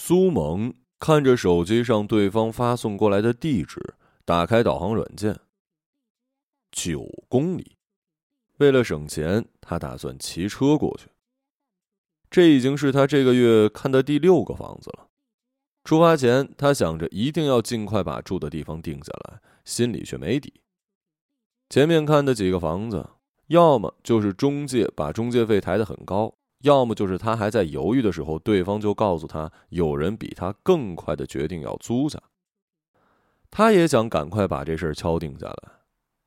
苏萌看着手机上对方发送过来的地址，打开导航软件。九公里，为了省钱，他打算骑车过去。这已经是他这个月看的第六个房子了。出发前，他想着一定要尽快把住的地方定下来，心里却没底。前面看的几个房子，要么就是中介把中介费抬得很高，要么就是他还在犹豫的时候，对方就告诉他有人比他更快的决定要租下。他也想赶快把这事儿敲定下来。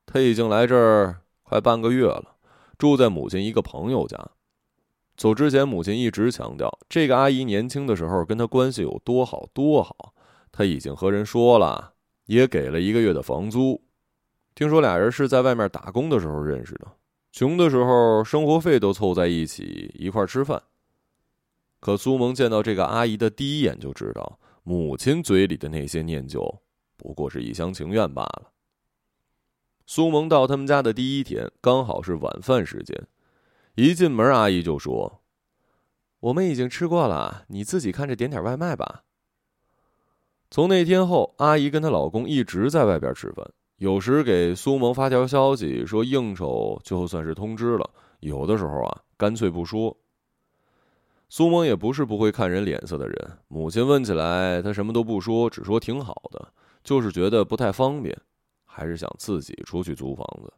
他已经来这儿快半个月了，住在母亲一个朋友家。走之前，母亲一直强调，这个阿姨年轻的时候跟他关系有多好多好。他已经和人说了，也给了一个月的房租。听说俩人是在外面打工的时候认识的，穷的时候生活费都凑在一起一块吃饭。可苏萌见到这个阿姨的第一眼就知道，母亲嘴里的那些念旧不过是一厢情愿罢了。苏萌到他们家的第一天，刚好是晚饭时间。一进门，阿姨就说：“我们已经吃过了，你自己看着点点外卖吧。”从那天后，阿姨跟她老公一直在外边吃饭，有时给苏萌发条消息说应酬就算是通知了，有的时候啊干脆不说。苏萌也不是不会看人脸色的人，母亲问起来，她什么都不说，只说挺好的，就是觉得不太方便，还是想自己出去租房子。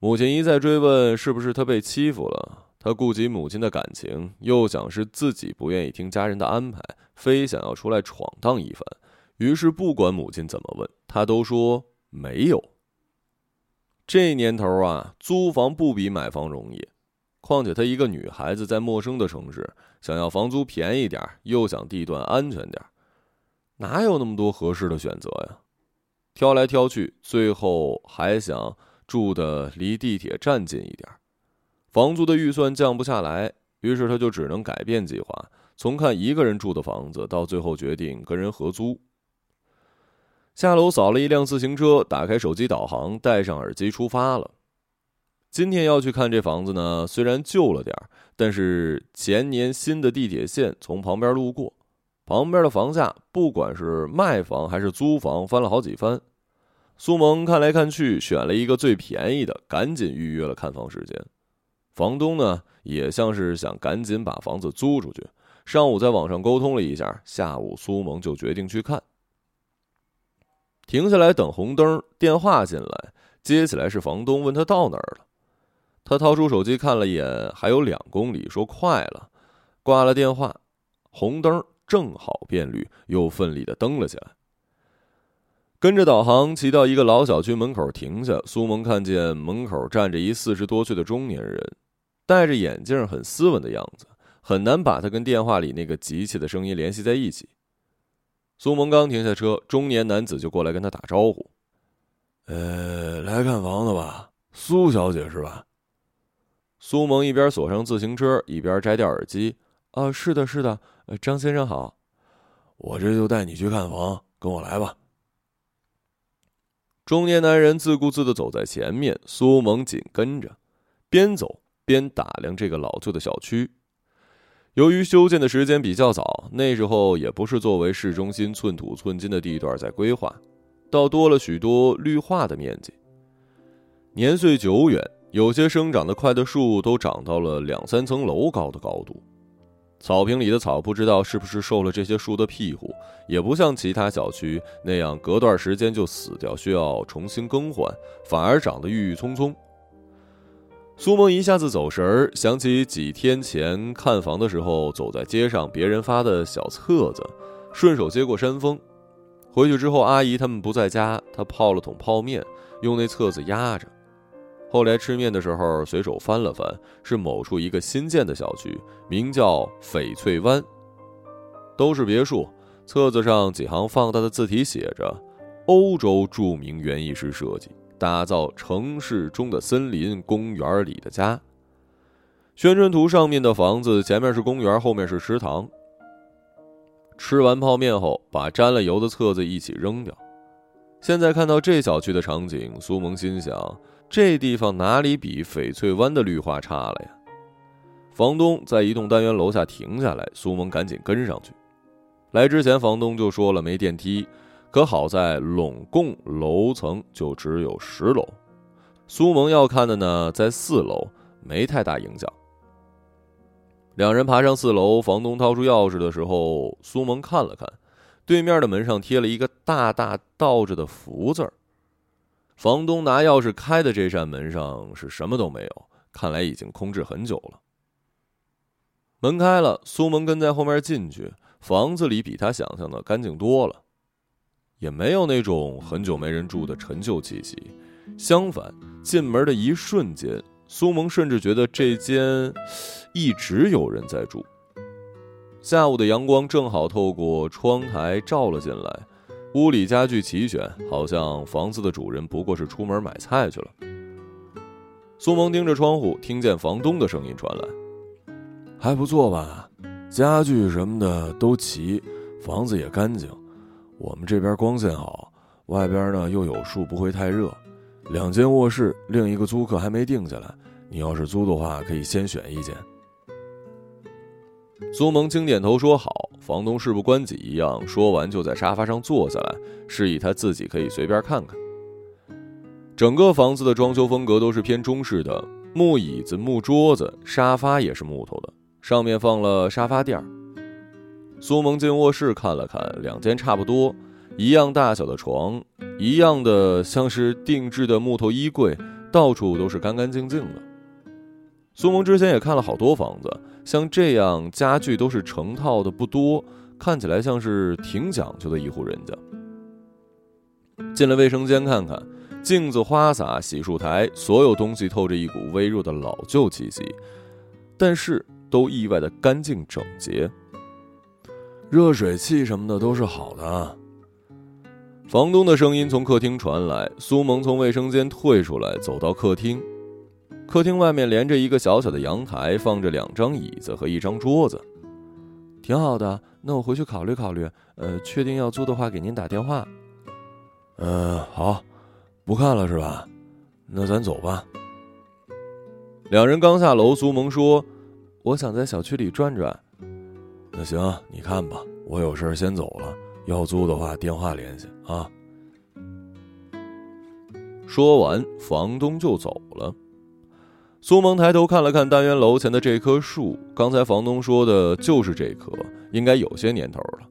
母亲一再追问是不是他被欺负了，他顾及母亲的感情，又想是自己不愿意听家人的安排，非想要出来闯荡一番，于是不管母亲怎么问，他都说没有。这年头啊，租房不比买房容易，况且她一个女孩子在陌生的城市，想要房租便宜点，又想地段安全点，哪有那么多合适的选择呀？挑来挑去，最后还想。住的离地铁站近一点，房租的预算降不下来，于是她就只能改变计划，从看一个人住的房子，到最后决定跟人合租。下楼扫了一辆自行车，打开手机导航，戴上耳机出发了。今天要去看这房子呢，虽然旧了点儿但是前年新的地铁线从旁边路过，旁边的房价不管是卖房还是租房，翻了好几番。苏萌看来看去，选了一个最便宜的，赶紧预约了看房时间。房东呢，也像是想赶紧把房子租出去。上午在网上沟通了一下，下午苏萌就决定去看。停下来等红灯，电话进来，接起来是房东，问他到哪儿了。他掏出手机看了一眼，还有两公里，说快了。挂了电话，红灯正好变绿，又奋力的蹬了起来。跟着导航骑到一个老小区门口停下，苏萌看见门口站着一四十多岁的中年人，戴着眼镜，很斯文的样子，很难把他跟电话里那个急切的声音联系在一起。苏萌刚停下车，中年男子就过来跟他打招呼：“呃，来看房的吧，苏小姐是吧？”苏萌一边锁上自行车，一边摘掉耳机：“啊，是的，是的，张先生好，我这就带你去看房，跟我来吧。”中年男人自顾自的走在前面，苏萌紧跟着，边走边打量这个老旧的小区。由于修建的时间比较早，那时候也不是作为市中心寸土寸金的地段在规划，倒多了许多绿化的面积。年岁久远，有些生长得快的树都长到了两三层楼高的高度。草坪里的草不知道是不是受了这些树的庇护，也不像其他小区那样隔段时间就死掉，需要重新更换，反而长得郁郁葱葱。苏萌一下子走神儿，想起几天前看房的时候，走在街上别人发的小册子，顺手接过山峰。回去之后，阿姨他们不在家，她泡了桶泡面，用那册子压着。后来吃面的时候，随手翻了翻，是某处一个新建的小区，名叫翡翠湾，都是别墅。册子上几行放大的字体写着：“欧洲著名园艺师设计，打造城市中的森林公园里的家。”宣传图上面的房子前面是公园，后面是食堂。吃完泡面后，把沾了油的册子一起扔掉。现在看到这小区的场景，苏萌心想。这地方哪里比翡翠湾的绿化差了呀？房东在一栋单元楼下停下来，苏萌赶紧跟上去。来之前，房东就说了没电梯，可好在拢共楼层就只有十楼。苏萌要看的呢，在四楼，没太大影响。两人爬上四楼，房东掏出钥匙的时候，苏萌看了看，对面的门上贴了一个大大倒着的福字儿。房东拿钥匙开的这扇门上是什么都没有，看来已经空置很久了。门开了，苏萌跟在后面进去，房子里比他想象的干净多了，也没有那种很久没人住的陈旧气息。相反，进门的一瞬间，苏萌甚至觉得这间一直有人在住。下午的阳光正好透过窗台照了进来，屋里家具齐全，好像房子的主人不过是出门买菜去了。苏萌盯着窗户，听见房东的声音传来：“还不错吧？家具什么的都齐，房子也干净。我们这边光线好，外边呢又有树，不会太热。”两间卧室，另一个租客还没定下来。你要是租的话，可以先选一间。苏萌轻点头说好。房东事不关己一样，说完就在沙发上坐下来，示意他自己可以随便看看。整个房子的装修风格都是偏中式的，木椅子、木桌子、沙发也是木头的，上面放了沙发垫。苏萌进卧室看了看，两间差不多。一样大小的床，一样的像是定制的木头衣柜，到处都是干干净净的。苏萌之前也看了好多房子，像这样家具都是成套的不多，看起来像是挺讲究的一户人家。进了卫生间看看，镜子、花洒、洗漱台，所有东西透着一股微弱的老旧气息，但是都意外的干净整洁。热水器什么的都是好的。房东的声音从客厅传来，苏萌从卫生间退出来，走到客厅。客厅外面连着一个小小的阳台，放着两张椅子和一张桌子，挺好的。那我回去考虑考虑，呃，确定要租的话，给您打电话。嗯，好，不看了是吧？那咱走吧。两人刚下楼，苏萌说：“我想在小区里转转。”那行，你看吧，我有事先走了。要租的话，电话联系啊。说完，房东就走了。苏萌抬头看了看单元楼前的这棵树，刚才房东说的就是这棵，应该有些年头了。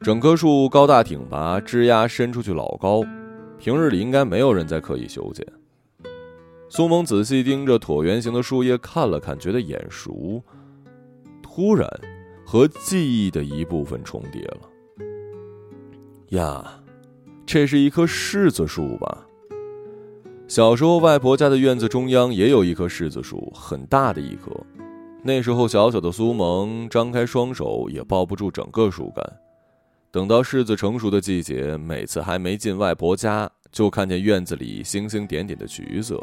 整棵树高大挺拔，枝丫伸出去老高，平日里应该没有人在刻意修剪。苏萌仔细盯着椭圆形的树叶看了看，觉得眼熟，突然和记忆的一部分重叠了。呀，这是一棵柿子树吧？小时候，外婆家的院子中央也有一棵柿子树，很大的一棵。那时候，小小的苏萌张开双手也抱不住整个树干。等到柿子成熟的季节，每次还没进外婆家，就看见院子里星星点点的橘子，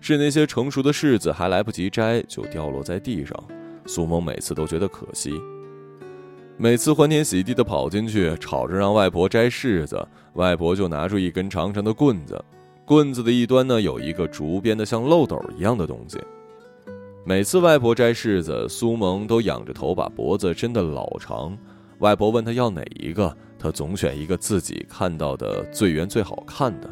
是那些成熟的柿子还来不及摘就掉落在地上。苏萌每次都觉得可惜。每次欢天喜地的跑进去，吵着让外婆摘柿子，外婆就拿出一根长长的棍子，棍子的一端呢有一个竹编的像漏斗一样的东西。每次外婆摘柿子，苏萌都仰着头，把脖子伸得老长。外婆问他要哪一个，他总选一个自己看到的最圆最好看的。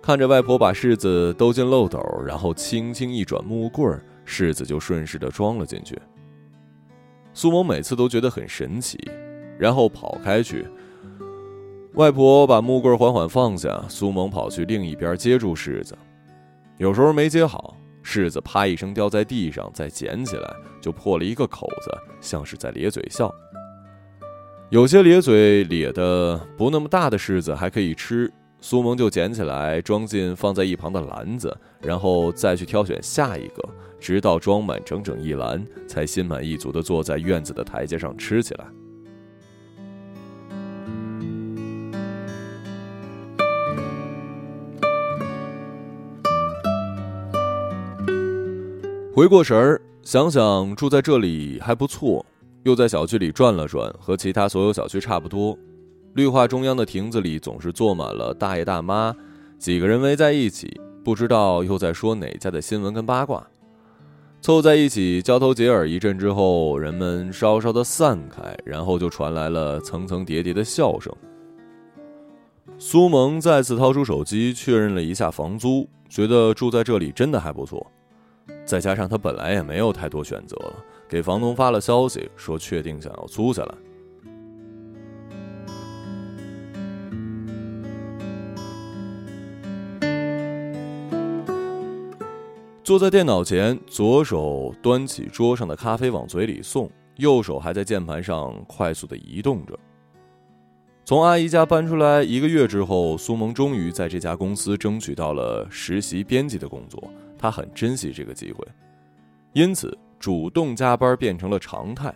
看着外婆把柿子兜进漏斗，然后轻轻一转木棍儿，柿子就顺势的装了进去。苏萌每次都觉得很神奇，然后跑开去。外婆把木棍缓缓放下，苏萌跑去另一边接住柿子。有时候没接好，柿子啪一声掉在地上，再捡起来就破了一个口子，像是在咧嘴笑。有些咧嘴咧的不那么大的柿子还可以吃，苏萌就捡起来装进放在一旁的篮子，然后再去挑选下一个。直到装满整整一篮，才心满意足地坐在院子的台阶上吃起来。回过神儿，想想住在这里还不错，又在小区里转了转，和其他所有小区差不多。绿化中央的亭子里总是坐满了大爷大妈，几个人围在一起，不知道又在说哪家的新闻跟八卦。凑在一起交头接耳一阵之后，人们稍稍的散开，然后就传来了层层叠叠的笑声。苏萌再次掏出手机确认了一下房租，觉得住在这里真的还不错。再加上他本来也没有太多选择了，给房东发了消息，说确定想要租下来。坐在电脑前，左手端起桌上的咖啡往嘴里送，右手还在键盘上快速的移动着。从阿姨家搬出来一个月之后，苏萌终于在这家公司争取到了实习编辑的工作。她很珍惜这个机会，因此主动加班变成了常态。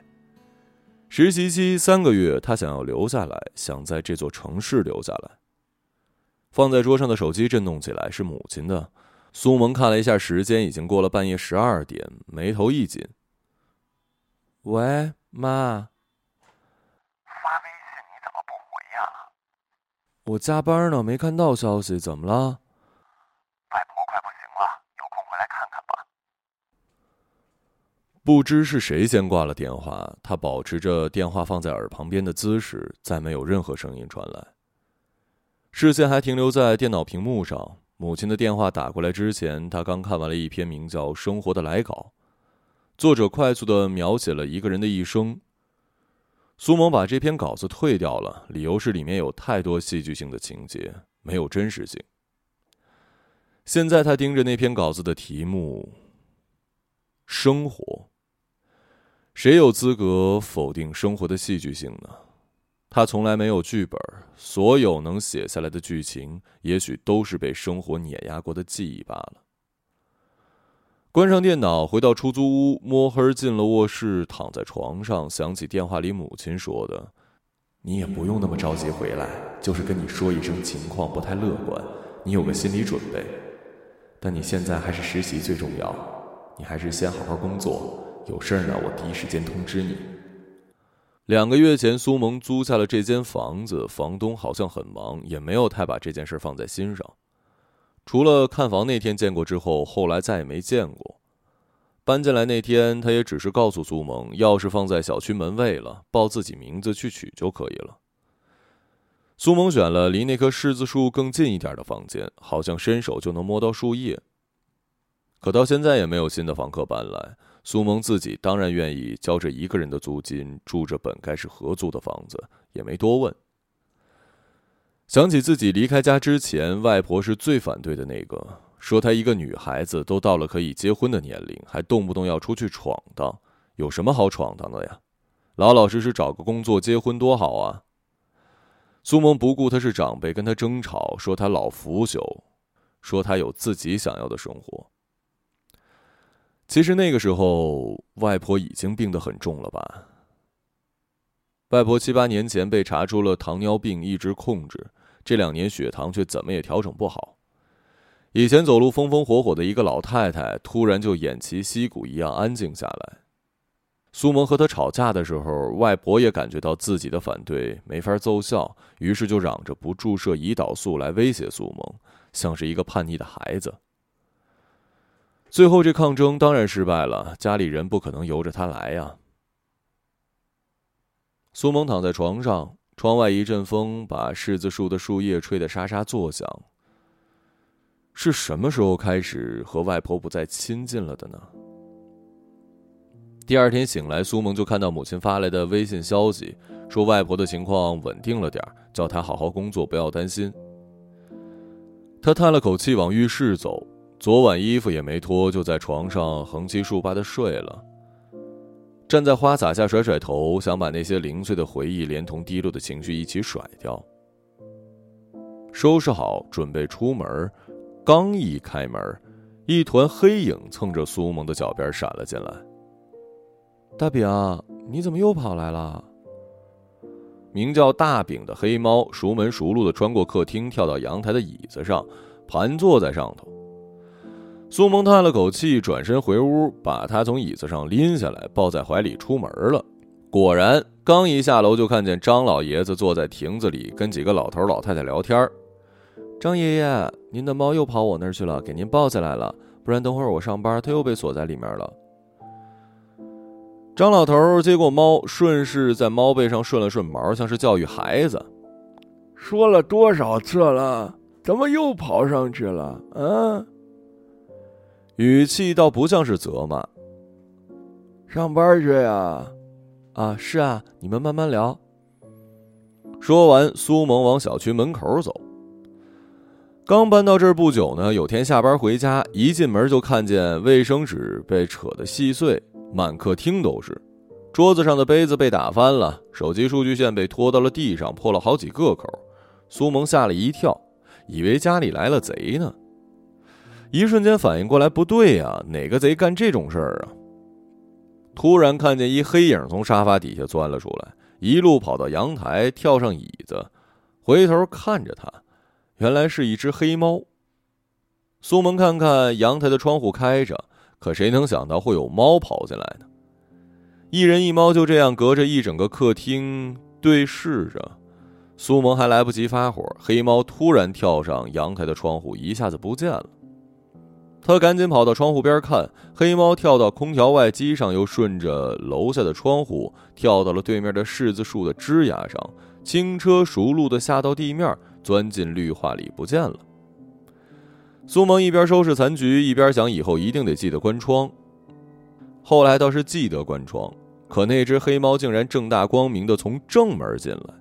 实习期三个月，她想要留下来，想在这座城市留下来。放在桌上的手机震动起来，是母亲的。苏萌看了一下时间，已经过了半夜十二点，眉头一紧。喂，妈。发微信你怎么不回呀？我加班呢，没看到消息，怎么了？外婆快不行了，有空回来看看吧。不知是谁先挂了电话，他保持着电话放在耳旁边的姿势，再没有任何声音传来，视线还停留在电脑屏幕上。母亲的电话打过来之前，他刚看完了一篇名叫《生活的来稿》，作者快速的描写了一个人的一生。苏萌把这篇稿子退掉了，理由是里面有太多戏剧性的情节，没有真实性。现在他盯着那篇稿子的题目“生活”，谁有资格否定生活的戏剧性呢？他从来没有剧本，所有能写下来的剧情，也许都是被生活碾压过的记忆罢了。关上电脑，回到出租屋，摸黑进了卧室，躺在床上，想起电话里母亲说的：“你也不用那么着急回来，就是跟你说一声情况不太乐观，你有个心理准备。但你现在还是实习最重要，你还是先好好工作，有事儿呢，我第一时间通知你。”两个月前，苏萌租下了这间房子，房东好像很忙，也没有太把这件事放在心上。除了看房那天见过之后，后来再也没见过。搬进来那天，他也只是告诉苏萌，钥匙放在小区门卫了，报自己名字去取就可以了。苏萌选了离那棵柿子树更近一点的房间，好像伸手就能摸到树叶。可到现在也没有新的房客搬来。苏萌自己当然愿意交这一个人的租金，住着本该是合租的房子，也没多问。想起自己离开家之前，外婆是最反对的那个，说她一个女孩子都到了可以结婚的年龄，还动不动要出去闯荡，有什么好闯荡的呀？老老实实找个工作结婚多好啊！苏萌不顾他是长辈，跟她争吵，说她老腐朽，说她有自己想要的生活。其实那个时候，外婆已经病得很重了吧？外婆七八年前被查出了糖尿病，一直控制，这两年血糖却怎么也调整不好。以前走路风风火火的一个老太太，突然就偃旗息鼓一样安静下来。苏萌和她吵架的时候，外婆也感觉到自己的反对没法奏效，于是就嚷着不注射胰岛素来威胁苏萌，像是一个叛逆的孩子。最后，这抗争当然失败了。家里人不可能由着他来呀。苏萌躺在床上，窗外一阵风把柿子树的树叶吹得沙沙作响。是什么时候开始和外婆不再亲近了的呢？第二天醒来，苏萌就看到母亲发来的微信消息，说外婆的情况稳定了点叫她好好工作，不要担心。他叹了口气，往浴室走。昨晚衣服也没脱，就在床上横七竖八的睡了。站在花洒下甩甩头，想把那些零碎的回忆连同低落的情绪一起甩掉。收拾好，准备出门，刚一开门，一团黑影蹭着苏萌的脚边闪了进来。大饼，你怎么又跑来了？名叫大饼的黑猫熟门熟路的穿过客厅，跳到阳台的椅子上，盘坐在上头。苏萌叹了口气，转身回屋，把他从椅子上拎下来，抱在怀里出门了。果然，刚一下楼，就看见张老爷子坐在亭子里，跟几个老头老太太聊天。张爷爷，您的猫又跑我那儿去了，给您抱下来了，不然等会儿我上班，它又被锁在里面了。张老头接过猫，顺势在猫背上顺了顺毛，像是教育孩子。说了多少次了？怎么又跑上去了？嗯，语气倒不像是责骂。上班去呀？啊，是啊，你们慢慢聊。说完，苏萌往小区门口走。刚搬到这儿不久呢，有天下班回家，一进门就看见卫生纸被扯得细碎。满客厅都是，桌子上的杯子被打翻了，手机数据线被拖到了地上，破了好几个口。苏萌吓了一跳，以为家里来了贼呢。一瞬间反应过来，不对呀，哪个贼干这种事儿啊？突然看见一黑影从沙发底下钻了出来，一路跑到阳台，跳上椅子，回头看着他，原来是一只黑猫。苏萌看看阳台的窗户开着。可谁能想到会有猫跑进来呢？一人一猫就这样隔着一整个客厅对视着，苏萌还来不及发火，黑猫突然跳上阳台的窗户，一下子不见了。他赶紧跑到窗户边看，黑猫跳到空调外机上，又顺着楼下的窗户跳到了对面的柿子树的枝桠上，轻车熟路的下到地面，钻进绿化里不见了。苏萌一边收拾残局，一边想以后一定得记得关窗。后来倒是记得关窗，可那只黑猫竟然正大光明的从正门进来。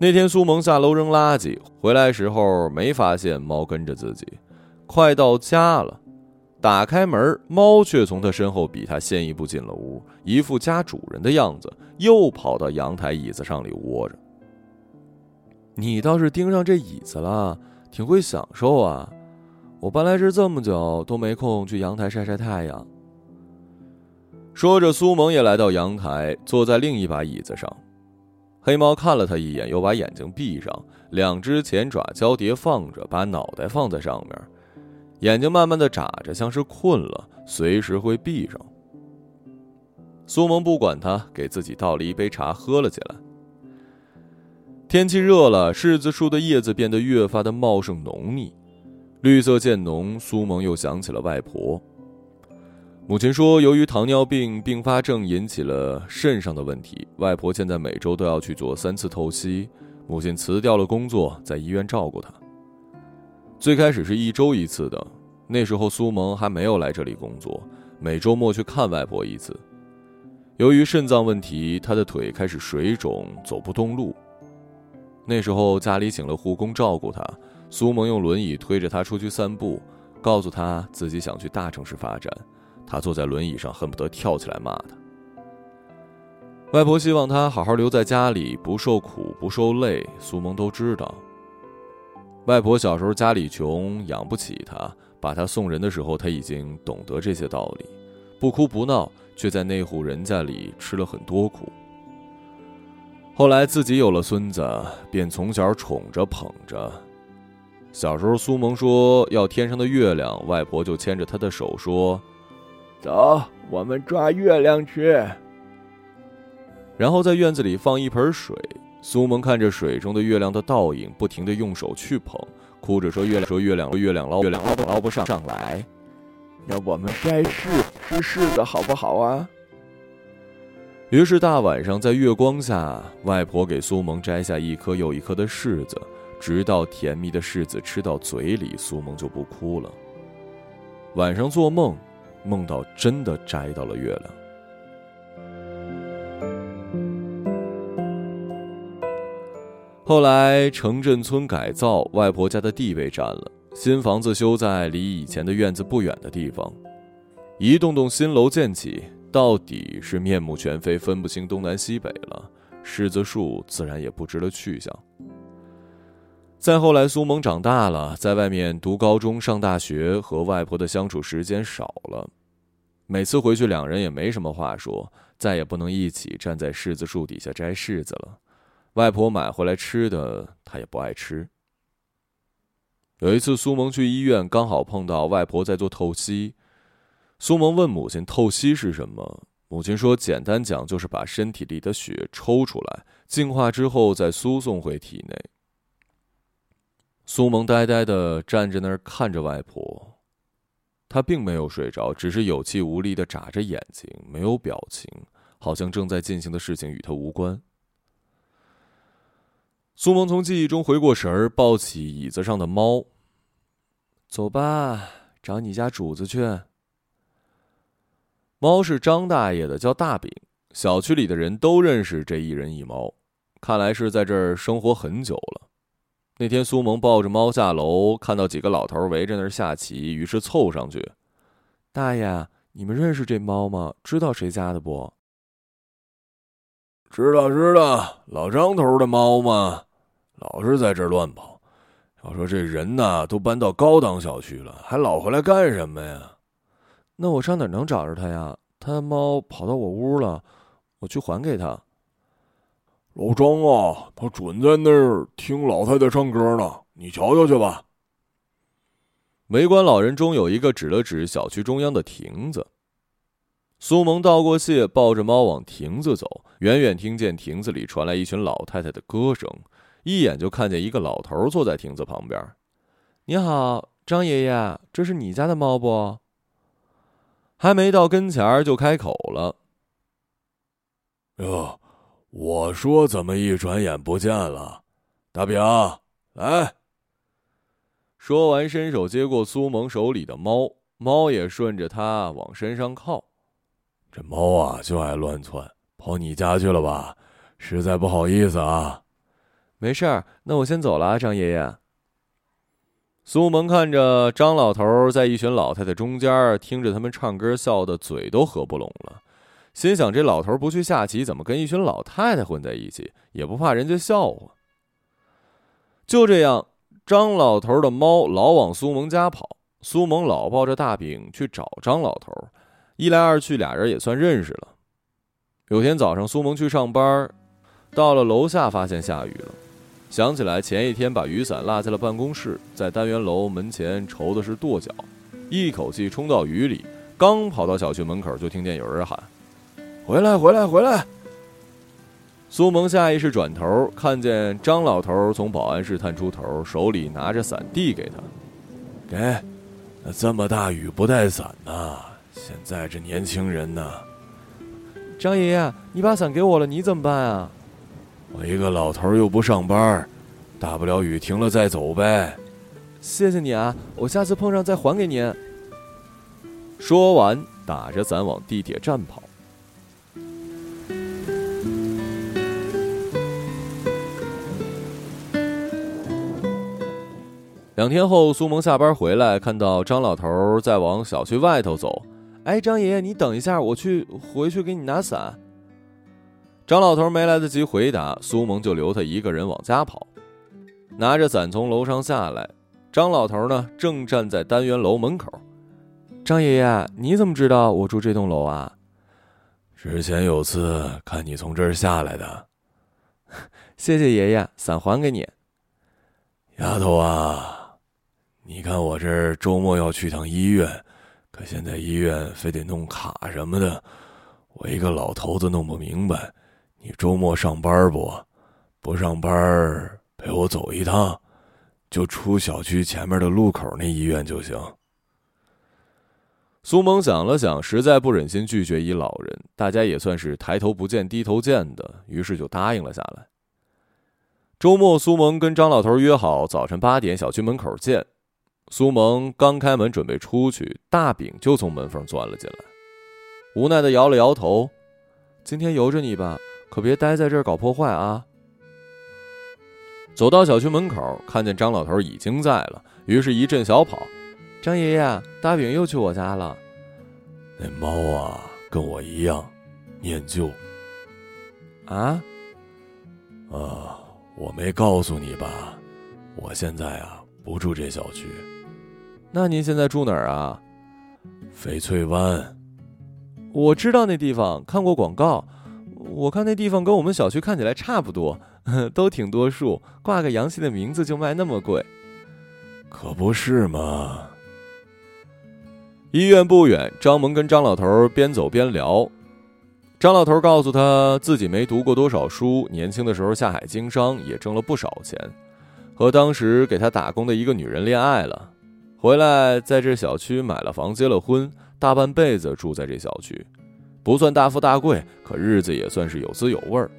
那天苏萌下楼扔垃圾，回来时候没发现猫跟着自己。快到家了，打开门，猫却从他身后比他先一步进了屋，一副家主人的样子，又跑到阳台椅子上里窝着。你倒是盯上这椅子了，挺会享受啊。我搬来这这么久都没空去阳台晒晒太阳。说着，苏萌也来到阳台，坐在另一把椅子上。黑猫看了他一眼，又把眼睛闭上，两只前爪交叠放着，把脑袋放在上面，眼睛慢慢的眨着，像是困了，随时会闭上。苏萌不管他，给自己倒了一杯茶，喝了起来。天气热了，柿子树的叶子变得越发的茂盛浓密。绿色渐浓，苏萌又想起了外婆。母亲说，由于糖尿病并发症引起了肾上的问题，外婆现在每周都要去做三次透析。母亲辞掉了工作，在医院照顾她。最开始是一周一次的，那时候苏萌还没有来这里工作，每周末去看外婆一次。由于肾脏问题，她的腿开始水肿，走不动路。那时候家里请了护工照顾她。苏萌用轮椅推着她出去散步，告诉她自己想去大城市发展。她坐在轮椅上，恨不得跳起来骂他。外婆希望他好好留在家里，不受苦不受累。苏萌都知道。外婆小时候家里穷，养不起她，把她送人的时候，她已经懂得这些道理，不哭不闹，却在那户人家里吃了很多苦。后来自己有了孙子，便从小宠着捧着。小时候，苏萌说要天上的月亮，外婆就牵着她的手说：“走，我们抓月亮去。”然后在院子里放一盆水，苏萌看着水中的月亮的倒影，不停的用手去捧，哭着说：“月亮，说月亮，月亮捞，月亮捞捞不上上来。”那我们摘柿吃柿子好不好啊？于是大晚上在月光下，外婆给苏萌摘下一颗又一颗的柿子。直到甜蜜的柿子吃到嘴里，苏萌就不哭了。晚上做梦，梦到真的摘到了月亮。后来城镇村改造，外婆家的地被占了，新房子修在离以前的院子不远的地方，一栋栋新楼建起，到底是面目全非，分不清东南西北了。柿子树自然也不知了去向。再后来，苏萌长大了，在外面读高中、上大学，和外婆的相处时间少了。每次回去，两人也没什么话说，再也不能一起站在柿子树底下摘柿子了。外婆买回来吃的，他也不爱吃。有一次，苏萌去医院，刚好碰到外婆在做透析。苏萌问母亲：“透析是什么？”母亲说：“简单讲，就是把身体里的血抽出来，净化之后再输送回体内。”苏萌呆呆的站着那儿看着外婆。她并没有睡着，只是有气无力的眨着眼睛，没有表情，好像正在进行的事情与她无关。苏萌从记忆中回过神儿，抱起椅子上的猫。走吧，找你家主子去。猫是张大爷的，叫大饼。小区里的人都认识这一人一猫，看来是在这儿生活很久了。那天苏萌抱着猫下楼，看到几个老头围着那儿下棋，于是凑上去：“大爷，你们认识这猫吗？知道谁家的不？”“知道，知道，老张头的猫吗？老是在这儿乱跑。要说这人呐，都搬到高档小区了，还老回来干什么呀？那我上哪能找着他呀？他猫跑到我屋了，我去还给他。”老张啊，他准在那儿听老太太唱歌呢，你瞧瞧去吧。围观老人中有一个指了指小区中央的亭子。苏萌道过谢，抱着猫往亭子走，远远听见亭子里传来一群老太太的歌声，一眼就看见一个老头坐在亭子旁边。你好，张爷爷，这是你家的猫不？还没到跟前儿就开口了。哟。我说：“怎么一转眼不见了？”大饼，来。说完，伸手接过苏萌手里的猫，猫也顺着他往身上靠。这猫啊，就爱乱窜，跑你家去了吧？实在不好意思啊。没事儿，那我先走了啊，张爷爷。苏萌看着张老头在一群老太太中间听着他们唱歌，笑得嘴都合不拢了。心想：这老头不去下棋，怎么跟一群老太太混在一起？也不怕人家笑话。就这样，张老头的猫老往苏萌家跑，苏萌老抱着大饼去找张老头。一来二去，俩人也算认识了。有天早上，苏萌去上班，到了楼下，发现下雨了，想起来前一天把雨伞落在了办公室，在单元楼门前愁的是跺脚，一口气冲到雨里，刚跑到小区门口，就听见有人喊。回来，回来，回来！苏萌下意识转头，看见张老头从保安室探出头，手里拿着伞递给他。给，那这么大雨不带伞呢？现在这年轻人呢？张爷爷，你把伞给我了，你怎么办啊？我一个老头又不上班，大不了雨停了再走呗。谢谢你啊，我下次碰上再还给您。说完，打着伞往地铁站跑。两天后，苏萌下班回来，看到张老头在往小区外头走。哎，张爷爷，你等一下，我去回去给你拿伞。张老头没来得及回答，苏萌就留他一个人往家跑，拿着伞从楼上下来。张老头呢，正站在单元楼门口。张爷爷，你怎么知道我住这栋楼啊？之前有次看你从这儿下来的。谢谢爷爷，伞还给你。丫头啊。你看我这周末要去趟医院，可现在医院非得弄卡什么的，我一个老头子弄不明白。你周末上班不？不上班陪我走一趟，就出小区前面的路口那医院就行。苏萌想了想，实在不忍心拒绝一老人，大家也算是抬头不见低头见的，于是就答应了下来。周末，苏萌跟张老头约好早晨八点小区门口见。苏萌刚开门准备出去，大饼就从门缝钻了进来，无奈的摇了摇头：“今天由着你吧，可别待在这儿搞破坏啊。”走到小区门口，看见张老头已经在了，于是一阵小跑：“张爷爷，大饼又去我家了。”那猫啊，跟我一样，念旧。啊？啊，我没告诉你吧？我现在啊，不住这小区。那您现在住哪儿啊？翡翠湾。我知道那地方，看过广告。我看那地方跟我们小区看起来差不多，都挺多树，挂个洋气的名字就卖那么贵。可不是嘛。医院不远，张萌跟张老头边走边聊。张老头告诉他自己没读过多少书，年轻的时候下海经商也挣了不少钱，和当时给他打工的一个女人恋爱了。回来在这小区买了房，结了婚，大半辈子住在这小区，不算大富大贵，可日子也算是有滋有味儿。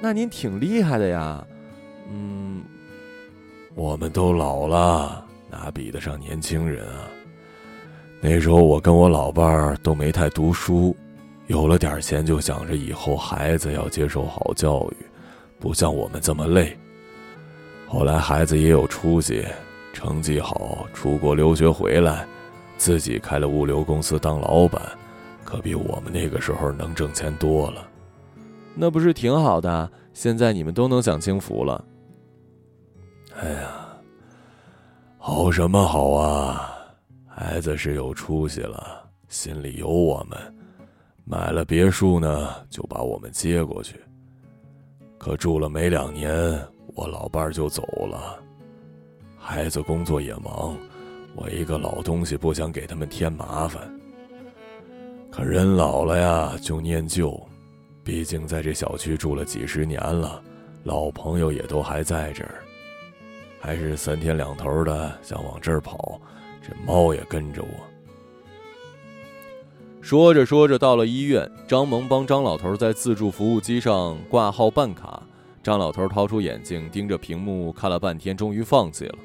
那您挺厉害的呀，嗯，我们都老了，哪比得上年轻人啊？那时候我跟我老伴儿都没太读书，有了点钱就想着以后孩子要接受好教育，不像我们这么累。后来孩子也有出息，成绩好，出国留学回来，自己开了物流公司当老板，可比我们那个时候能挣钱多了。那不是挺好的？现在你们都能享清福了。哎呀，好什么好啊！孩子是有出息了，心里有我们，买了别墅呢，就把我们接过去。可住了没两年，我老伴儿就走了。孩子工作也忙，我一个老东西不想给他们添麻烦。可人老了呀，就念旧。毕竟在这小区住了几十年了，老朋友也都还在这儿，还是三天两头的想往这儿跑，这猫也跟着我。说着说着，到了医院，张萌帮张老头在自助服务机上挂号办卡。张老头掏出眼镜盯着屏幕看了半天，终于放弃了。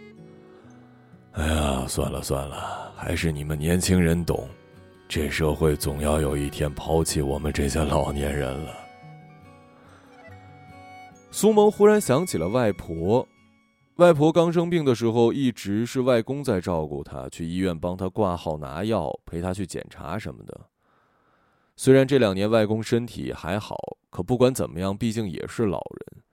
哎呀，算了算了，还是你们年轻人懂。这社会总要有一天抛弃我们这些老年人了。苏萌忽然想起了外婆，外婆刚生病的时候，一直是外公在照顾她，去医院帮她挂号、拿药，陪她去检查什么的。虽然这两年外公身体还好，可不管怎么样，毕竟也是老人。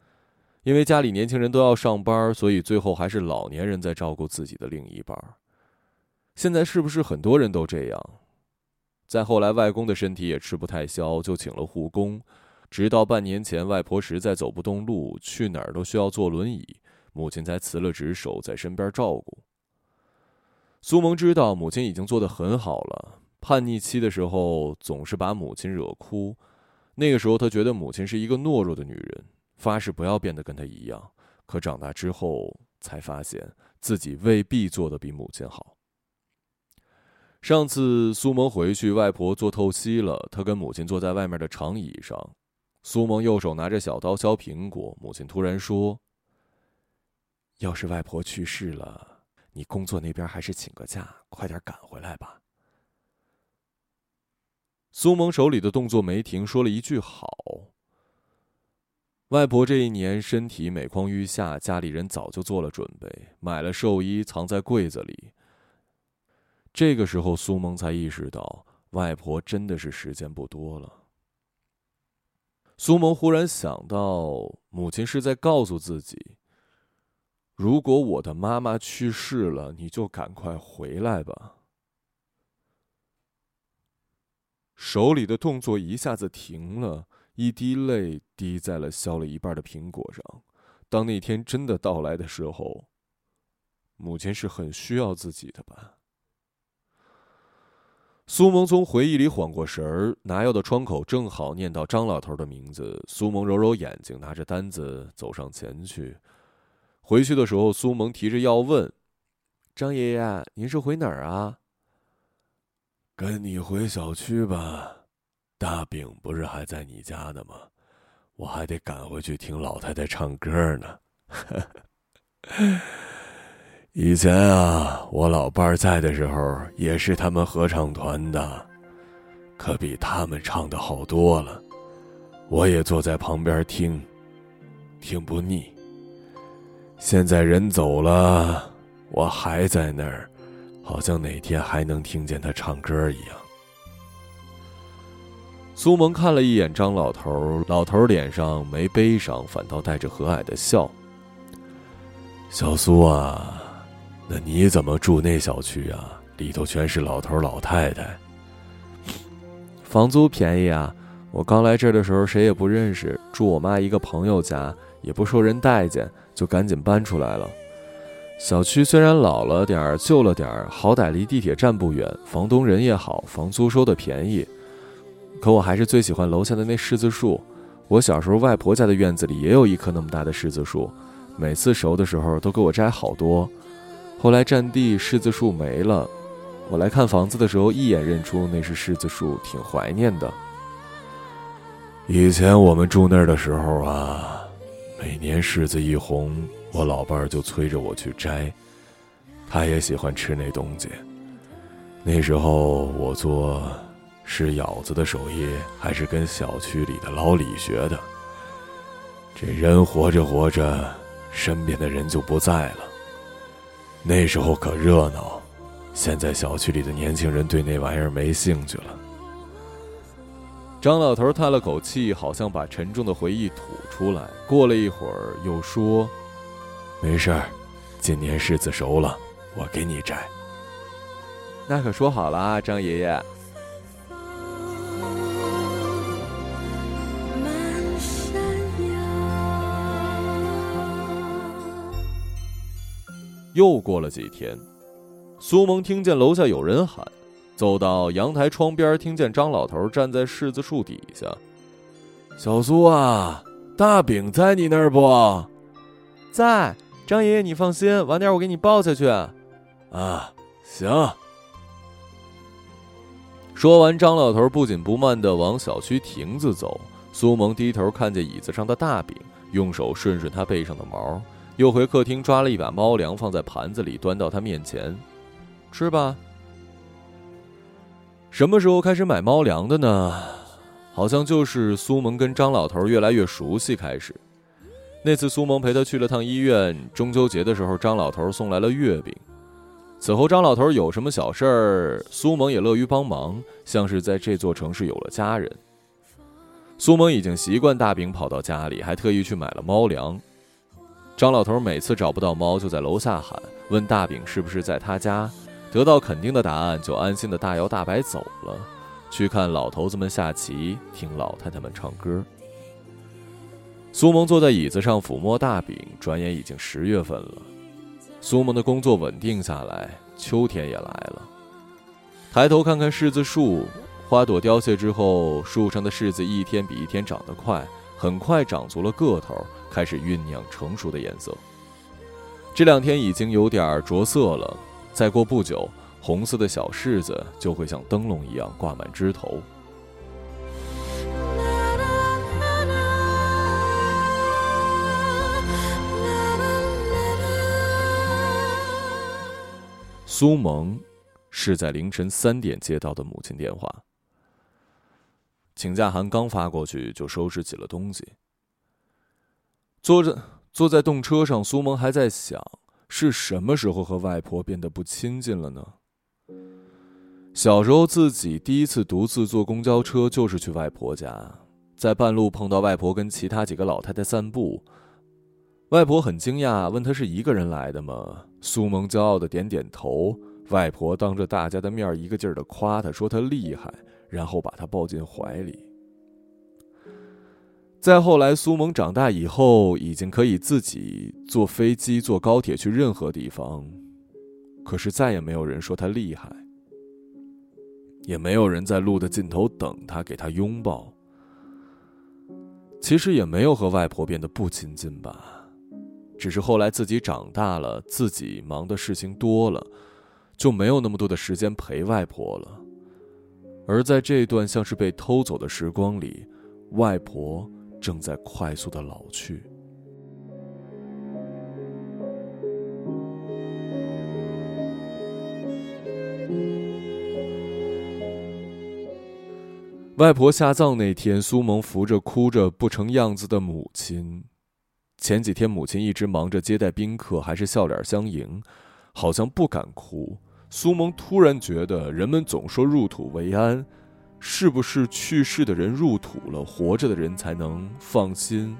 因为家里年轻人都要上班，所以最后还是老年人在照顾自己的另一半。现在是不是很多人都这样？再后来，外公的身体也吃不太消，就请了护工。直到半年前，外婆实在走不动路，去哪儿都需要坐轮椅，母亲才辞了职，守在身边照顾。苏萌知道母亲已经做得很好了，叛逆期的时候总是把母亲惹哭。那个时候，他觉得母亲是一个懦弱的女人，发誓不要变得跟她一样。可长大之后，才发现自己未必做得比母亲好。上次苏萌回去，外婆做透析了。她跟母亲坐在外面的长椅上，苏萌右手拿着小刀削苹果。母亲突然说：“要是外婆去世了，你工作那边还是请个假，快点赶回来吧。”苏萌手里的动作没停，说了一句“好”。外婆这一年身体每况愈下，家里人早就做了准备，买了寿衣藏在柜子里。这个时候，苏萌才意识到，外婆真的是时间不多了。苏萌忽然想到，母亲是在告诉自己：“如果我的妈妈去世了，你就赶快回来吧。”手里的动作一下子停了，一滴泪滴在了削了一半的苹果上。当那天真的到来的时候，母亲是很需要自己的吧。苏萌从回忆里缓过神儿，拿药的窗口正好念到张老头的名字。苏萌揉揉眼睛，拿着单子走上前去。回去的时候，苏萌提着药问：“张爷爷，您是回哪儿啊？”“跟你回小区吧，大饼不是还在你家呢吗？我还得赶回去听老太太唱歌呢。”以前啊，我老伴儿在的时候，也是他们合唱团的，可比他们唱的好多了。我也坐在旁边听，听不腻。现在人走了，我还在那儿，好像哪天还能听见他唱歌一样。苏萌看了一眼张老头，老头脸上没悲伤，反倒带着和蔼的笑。小苏啊。那你怎么住那小区啊？里头全是老头老太太。房租便宜啊！我刚来这儿的时候谁也不认识，住我妈一个朋友家，也不受人待见，就赶紧搬出来了。小区虽然老了点儿、旧了点儿，好歹离地铁站不远，房东人也好，房租收的便宜。可我还是最喜欢楼下的那柿子树。我小时候外婆家的院子里也有一棵那么大的柿子树，每次熟的时候都给我摘好多。后来占地柿子树没了，我来看房子的时候一眼认出那是柿子树，挺怀念的。以前我们住那儿的时候啊，每年柿子一红，我老伴儿就催着我去摘，他也喜欢吃那东西。那时候我做是舀子的手艺，还是跟小区里的老李学的。这人活着活着，身边的人就不在了。那时候可热闹，现在小区里的年轻人对那玩意儿没兴趣了。张老头叹了口气，好像把沉重的回忆吐出来。过了一会儿，又说：“没事儿，今年柿子熟了，我给你摘。”那可说好了啊，张爷爷。又过了几天，苏萌听见楼下有人喊，走到阳台窗边，听见张老头站在柿子树底下。小苏啊，大饼在你那儿不？在。张爷爷，你放心，晚点我给你抱下去。啊，行。说完，张老头不紧不慢的往小区亭子走。苏萌低头看见椅子上的大饼，用手顺顺他背上的毛。又回客厅抓了一把猫粮，放在盘子里，端到他面前，吃吧。什么时候开始买猫粮的呢？好像就是苏萌跟张老头越来越熟悉开始。那次苏萌陪他去了趟医院，中秋节的时候，张老头送来了月饼。此后，张老头有什么小事儿，苏萌也乐于帮忙，像是在这座城市有了家人。苏萌已经习惯大饼跑到家里，还特意去买了猫粮。张老头每次找不到猫，就在楼下喊，问大饼是不是在他家。得到肯定的答案，就安心的大摇大摆走了，去看老头子们下棋，听老太太们唱歌。苏萌坐在椅子上抚摸大饼，转眼已经十月份了。苏萌的工作稳定下来，秋天也来了。抬头看看柿子树，花朵凋谢之后，树上的柿子一天比一天长得快，很快长足了个头。开始酝酿成熟的颜色。这两天已经有点着色了，再过不久，红色的小柿子就会像灯笼一样挂满枝头。苏萌是在凌晨三点接到的母亲电话，请假函刚发过去，就收拾起了东西。坐着坐在动车上，苏萌还在想，是什么时候和外婆变得不亲近了呢？小时候自己第一次独自坐公交车，就是去外婆家，在半路碰到外婆跟其他几个老太太散步，外婆很惊讶，问她是一个人来的吗？苏萌骄傲的点点头。外婆当着大家的面一个劲儿的夸她，说她厉害，然后把她抱进怀里。再后来，苏萌长大以后，已经可以自己坐飞机、坐高铁去任何地方。可是再也没有人说她厉害，也没有人在路的尽头等她，给她拥抱。其实也没有和外婆变得不亲近吧，只是后来自己长大了，自己忙的事情多了，就没有那么多的时间陪外婆了。而在这段像是被偷走的时光里，外婆。正在快速的老去。外婆下葬那天，苏萌扶着哭着不成样子的母亲。前几天母亲一直忙着接待宾客，还是笑脸相迎，好像不敢哭。苏萌突然觉得，人们总说入土为安。是不是去世的人入土了，活着的人才能放心、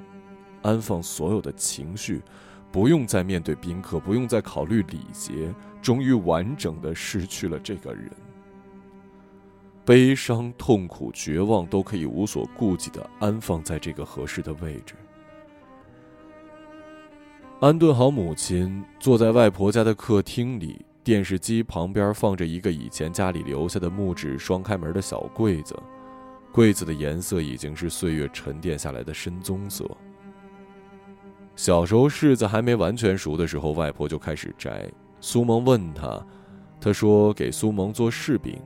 安放所有的情绪，不用再面对宾客，不用再考虑礼节，终于完整的失去了这个人，悲伤、痛苦、绝望都可以无所顾忌的安放在这个合适的位置。安顿好母亲，坐在外婆家的客厅里。电视机旁边放着一个以前家里留下的木质双开门的小柜子，柜子的颜色已经是岁月沉淀下来的深棕色。小时候柿子还没完全熟的时候，外婆就开始摘，苏萌问他，他说给苏萌做柿饼，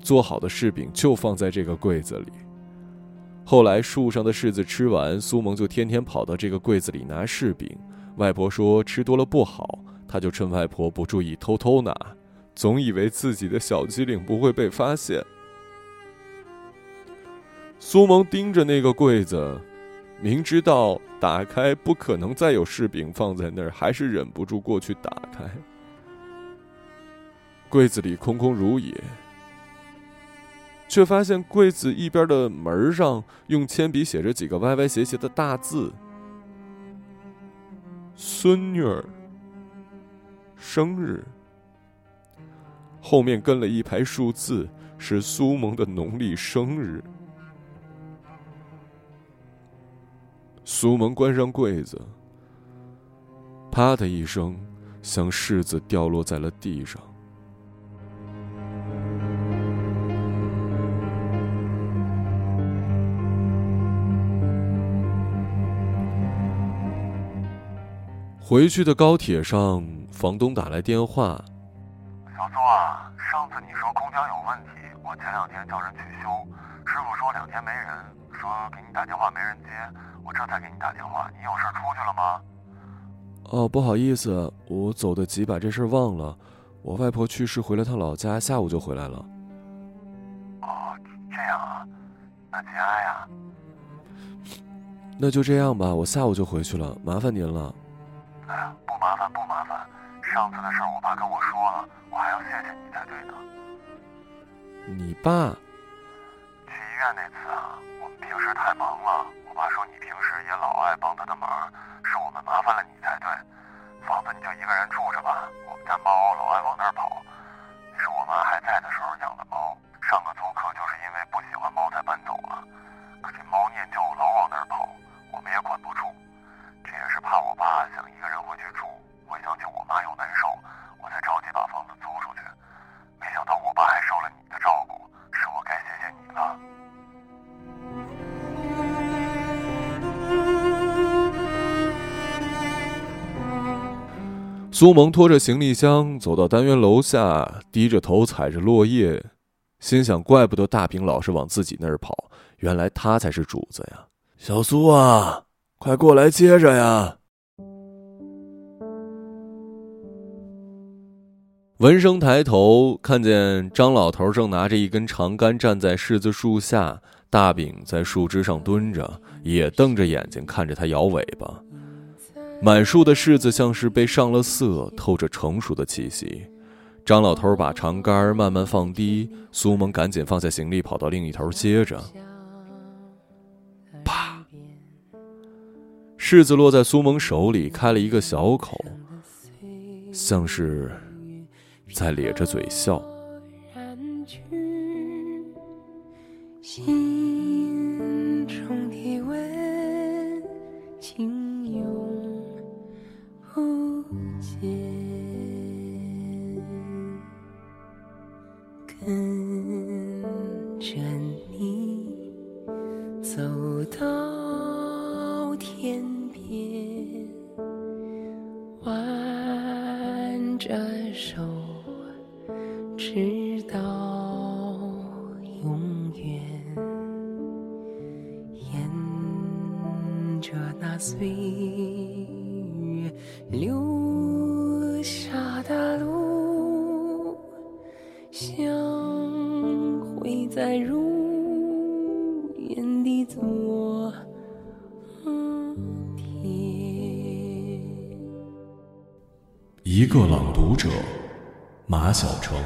做好的柿饼就放在这个柜子里。后来树上的柿子吃完，苏萌就天天跑到这个柜子里拿柿饼。外婆说吃多了不好，他就趁外婆不注意偷偷拿，总以为自己的小机灵不会被发现。苏萌盯着那个柜子，明知道打开不可能再有柿饼放在那儿，还是忍不住过去打开。柜子里空空如也。却发现柜子一边的门上用铅笔写着几个歪歪斜斜的大字：“孙女儿生日。”后面跟了一排数字，是苏萌的农历生日。苏萌关上柜子，啪的一声，像柿子掉落在了地上。回去的高铁上，房东打来电话：“小苏啊，上次你说空调有问题，我前两天叫人去修，师傅说两天没人，说给你打电话没人接，我这才给你打电话。你有事出去了吗？”“哦，不好意思，我走得急，把这事忘了。我外婆去世，回了趟老家，下午就回来了。”“哦，这样啊，那节哀呀。”“那就这样吧，我下午就回去了，麻烦您了。”哎，不麻烦不麻烦，上次的事我爸跟我说了，我还要谢谢你才对呢。你爸？去医院那次啊，我们平时太忙了，我爸说你平时也老爱帮他的忙，是我们麻烦了你才对。房子你就一个人住着吧，我们家猫老爱往那儿跑，是我妈还在的时候养的猫，上个租客就是因为不喜欢猫才搬走了，可这猫念旧老往那儿跑，我们也管不住。这也是怕我爸想一个人回去住，回想起我妈又难受，我才着急把房子租出去。没想到我爸还受了你的照顾，是我该谢谢你了。苏萌拖着行李箱走到单元楼下，低着头踩着落叶，心想：怪不得大平老是往自己那儿跑，原来他才是主子呀！小苏啊！快过来接着呀！文生抬头看见张老头正拿着一根长杆站在柿子树下，大饼在树枝上蹲着，也瞪着眼睛看着他摇尾巴。满树的柿子像是被上了色，透着成熟的气息。张老头把长杆慢慢放低，苏萌赶紧放下行李，跑到另一头接着。柿子落在苏萌手里，开了一个小口，像是在咧着嘴笑。小城